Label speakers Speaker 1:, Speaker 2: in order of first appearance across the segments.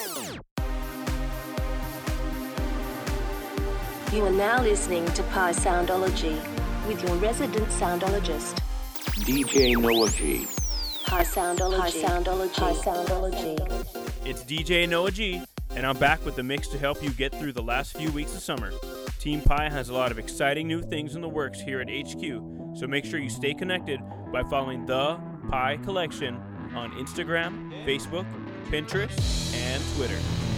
Speaker 1: You are now listening to Pi Soundology with your resident soundologist,
Speaker 2: DJ Knowuh G.
Speaker 1: Pi Soundology. Pi Soundology. Pi Soundology.
Speaker 3: It's DJ Knowuh G, and I'm back with the mix to help you get through the last few weeks of summer. Team Pi has a lot of exciting new things in the works here at HQ, so make sure you stay connected by following the Pi Collection on Instagram, Facebook, Pinterest, and Twitter.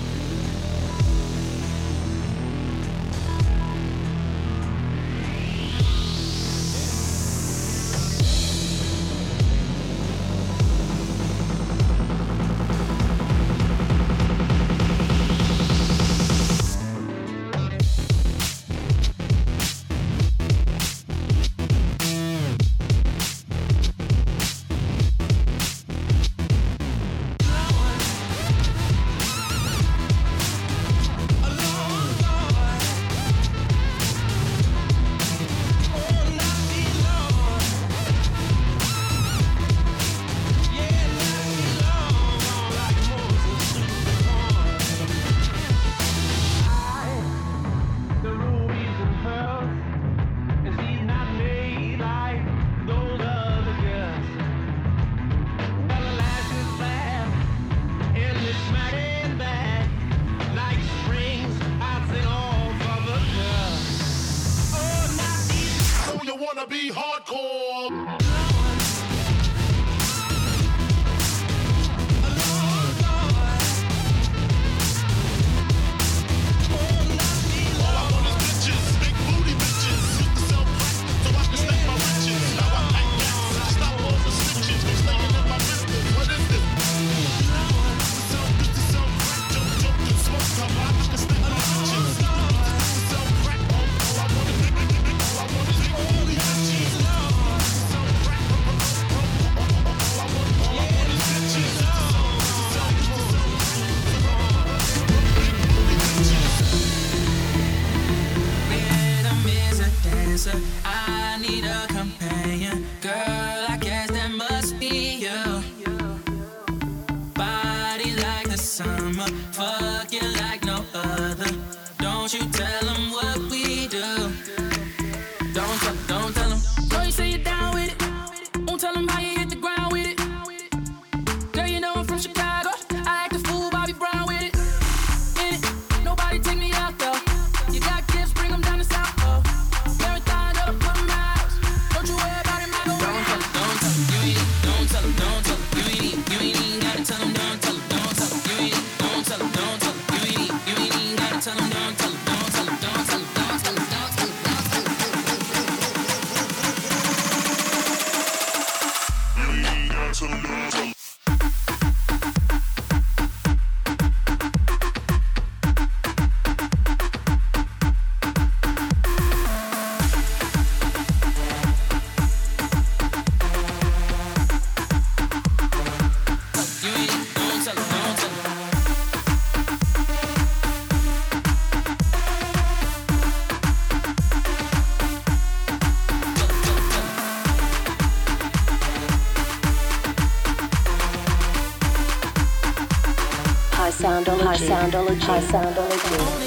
Speaker 1: Soundology. Soundology.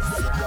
Speaker 4: First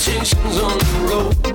Speaker 5: intentions on the road,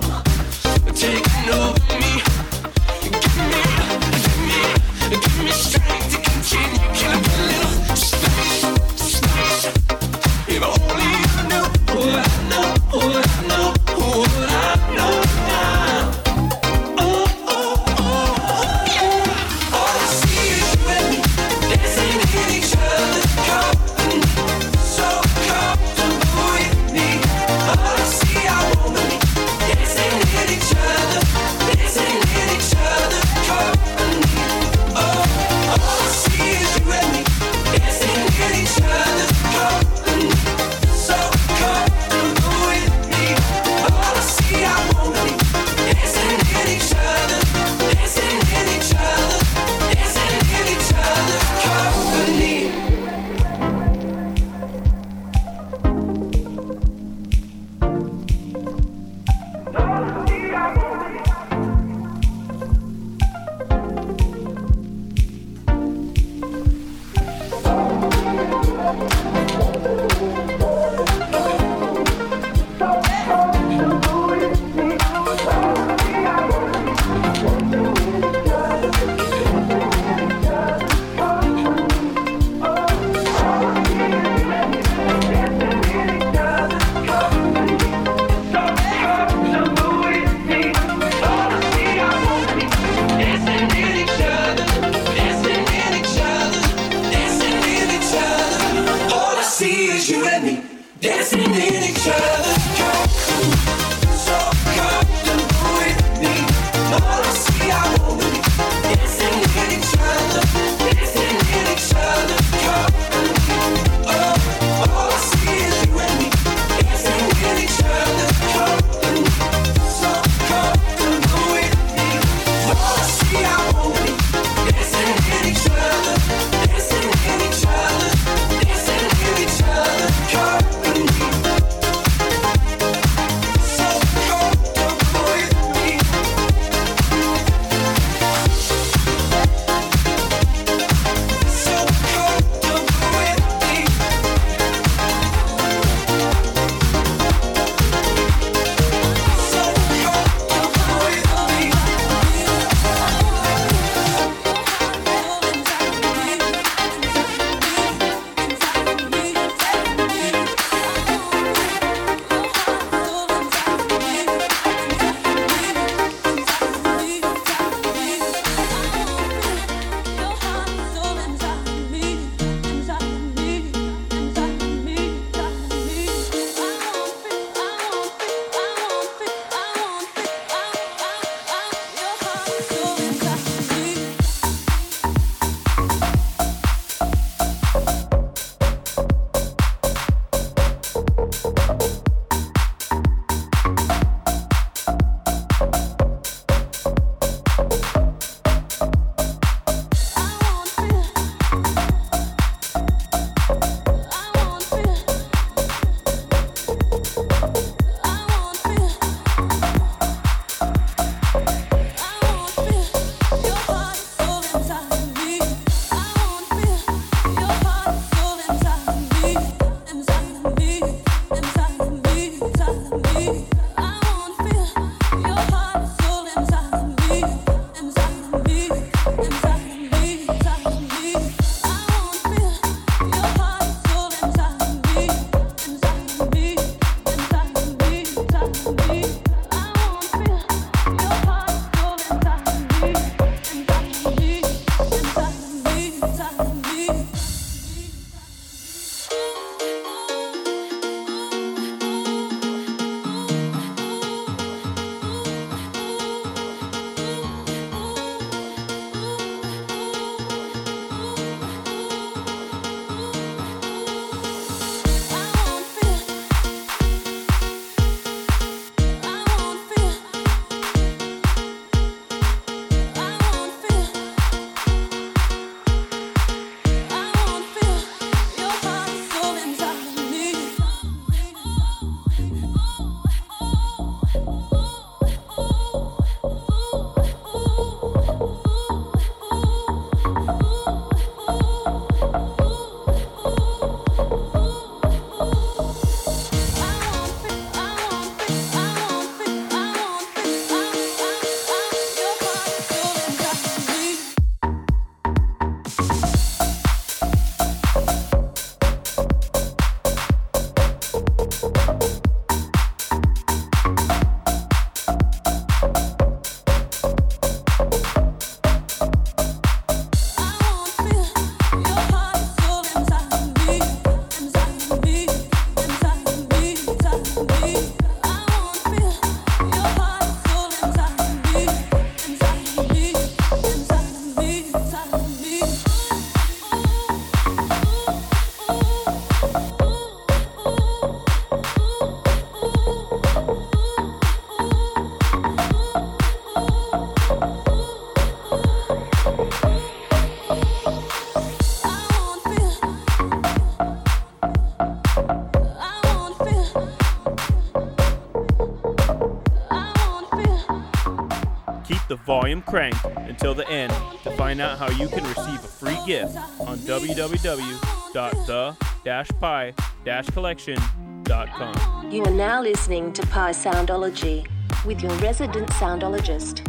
Speaker 6: Crank until the end to find out how you can receive a free gift on www.the-pi-collection.com.
Speaker 7: You are now listening to Pi Soundology with your resident soundologist,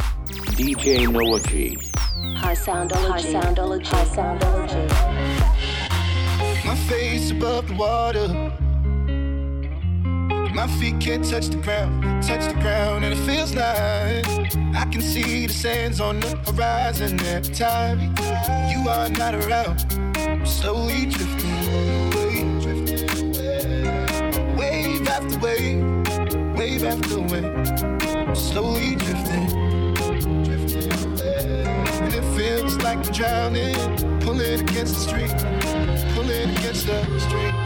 Speaker 2: DJ Knowuh G.
Speaker 7: Pi Soundology. Pi Soundology. Pi Soundology.
Speaker 8: My face above the water. My feet can't touch the ground, touch the ground, and it feels nice can see the sands on the horizon at time you are not around. I'm slowly drifting away. Wave after wave, wave after wave. I'm slowly drifting. And it feels like I'm drowning, pulling against the street, pulling against the street.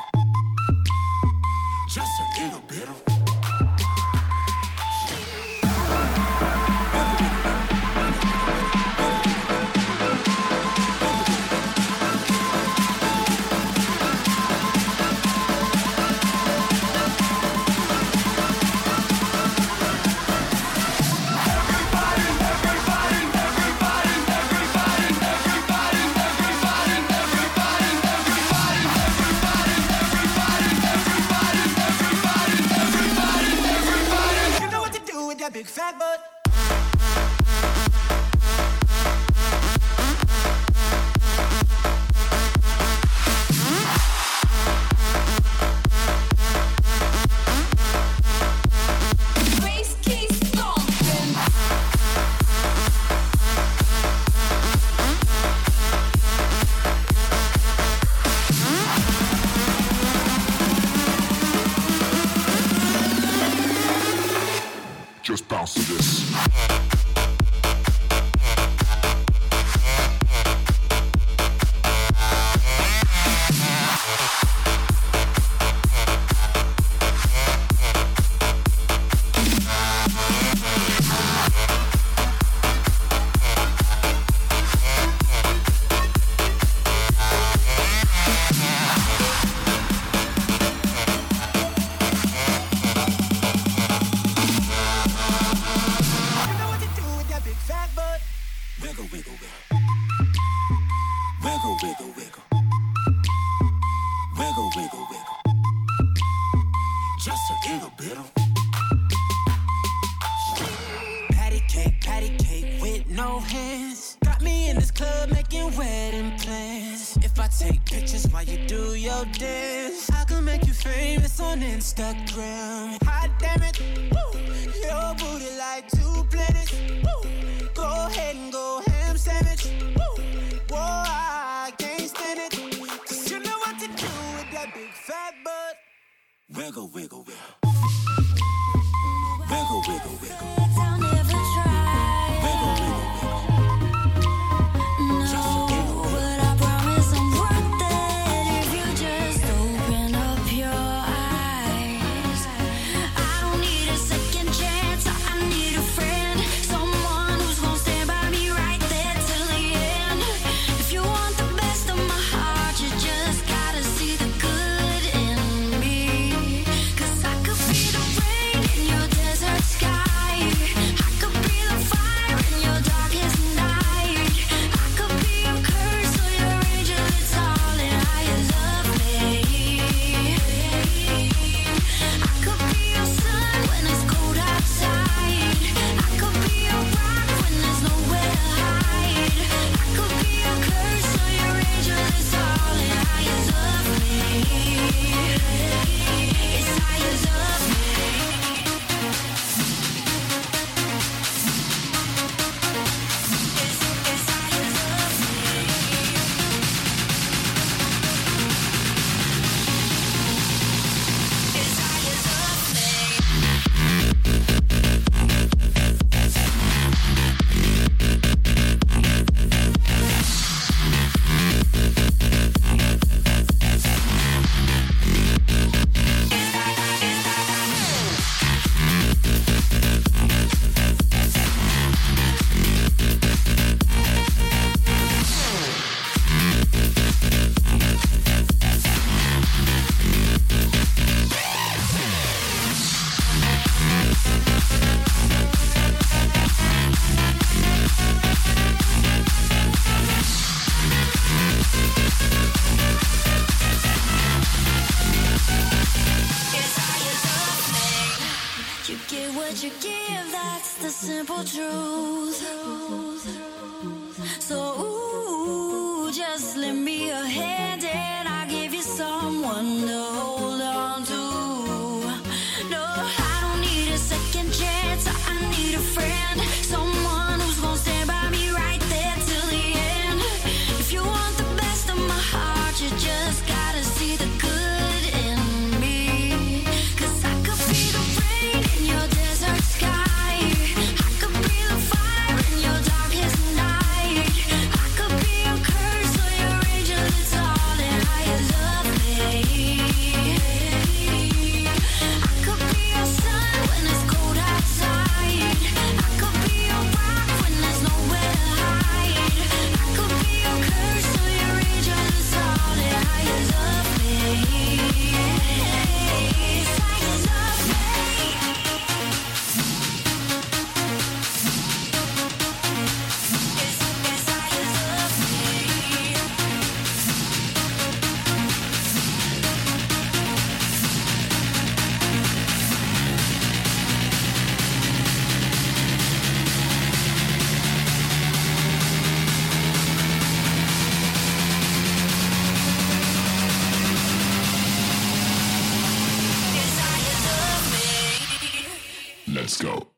Speaker 9: Go.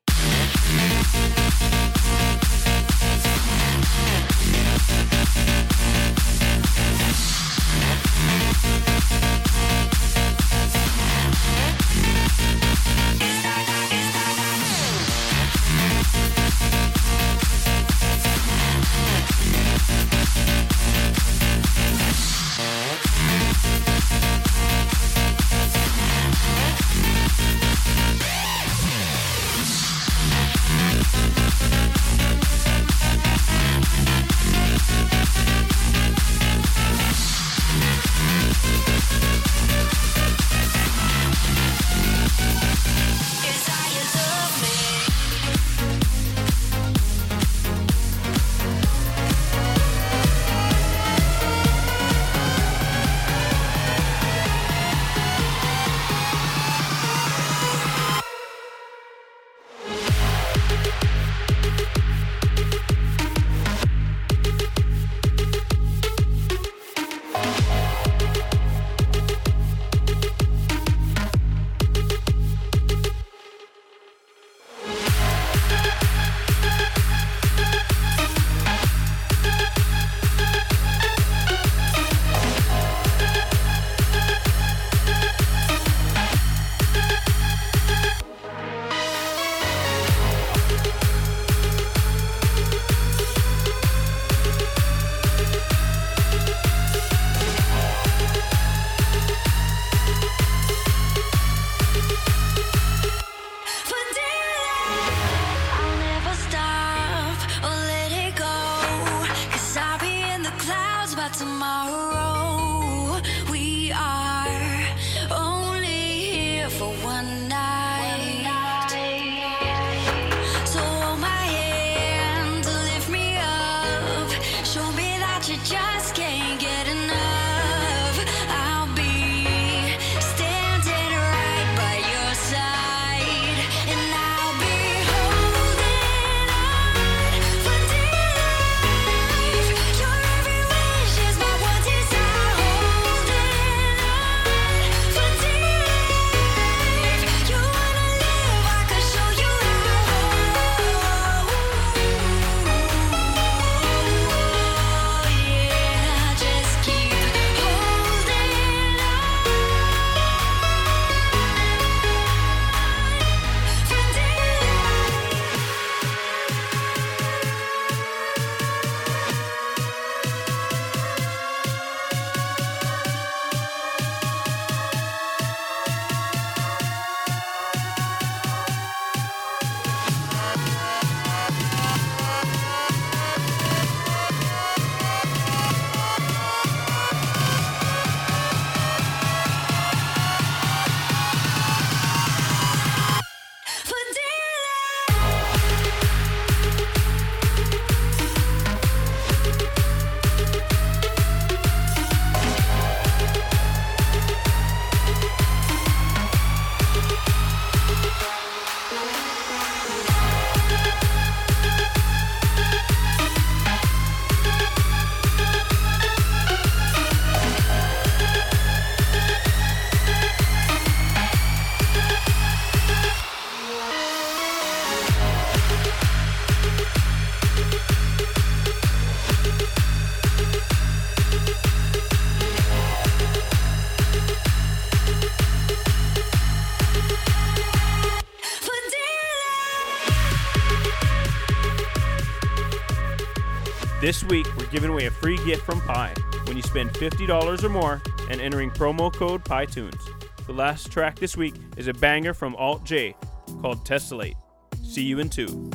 Speaker 10: This
Speaker 6: week, we're giving away a free gift from Pi when you spend $50 or more and entering promo code piTunes. The last track this week is a banger from Alt J called Tessellate. See you in two.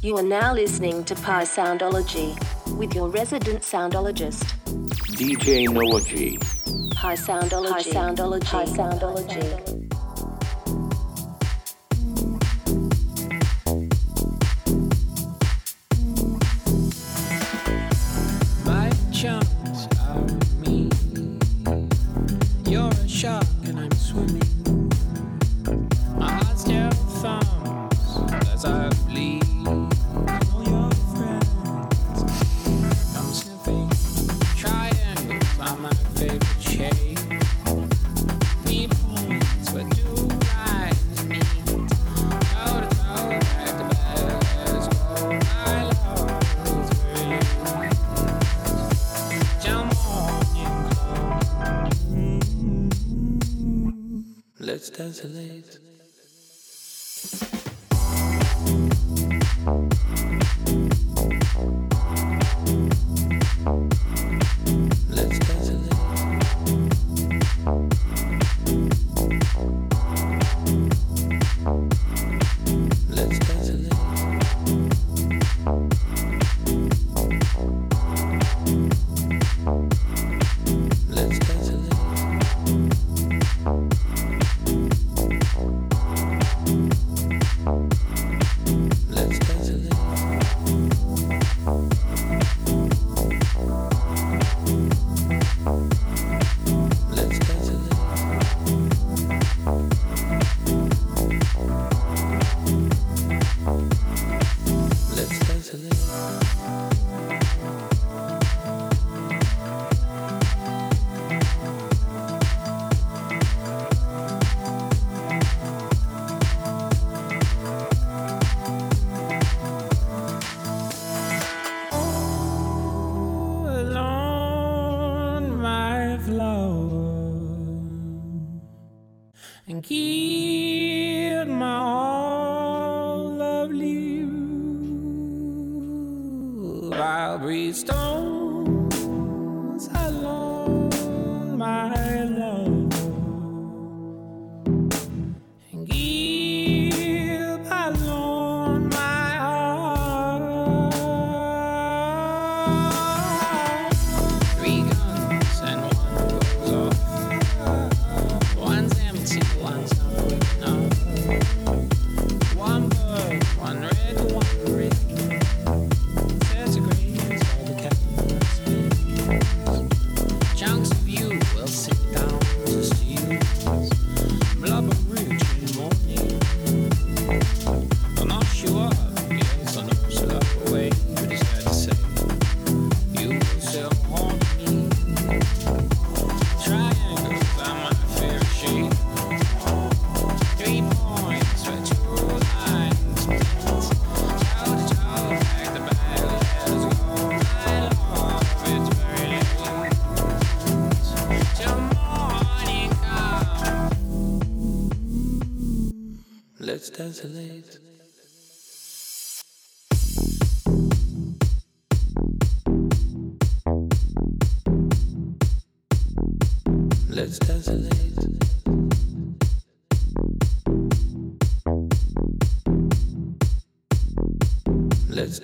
Speaker 7: You are now listening to Pi Soundology with your resident soundologist,
Speaker 2: DJ Knowuh G.
Speaker 7: Pi Soundology. Pi Soundology. Pi Soundology.
Speaker 1: Pi Soundology.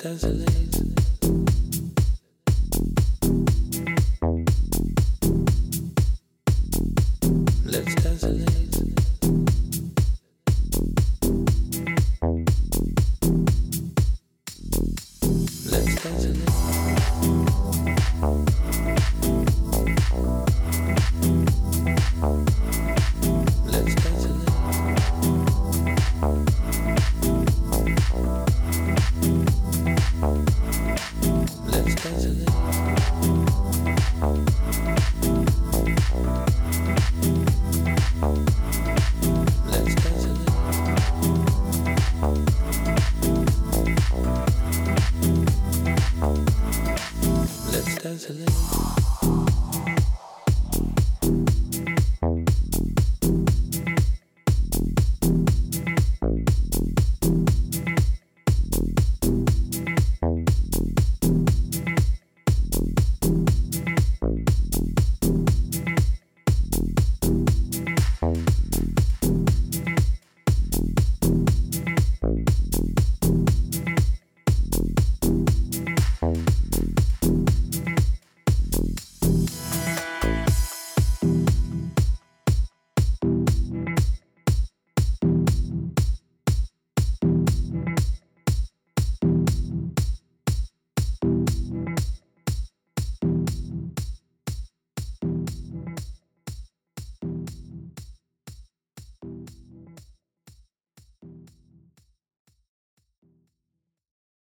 Speaker 1: Let's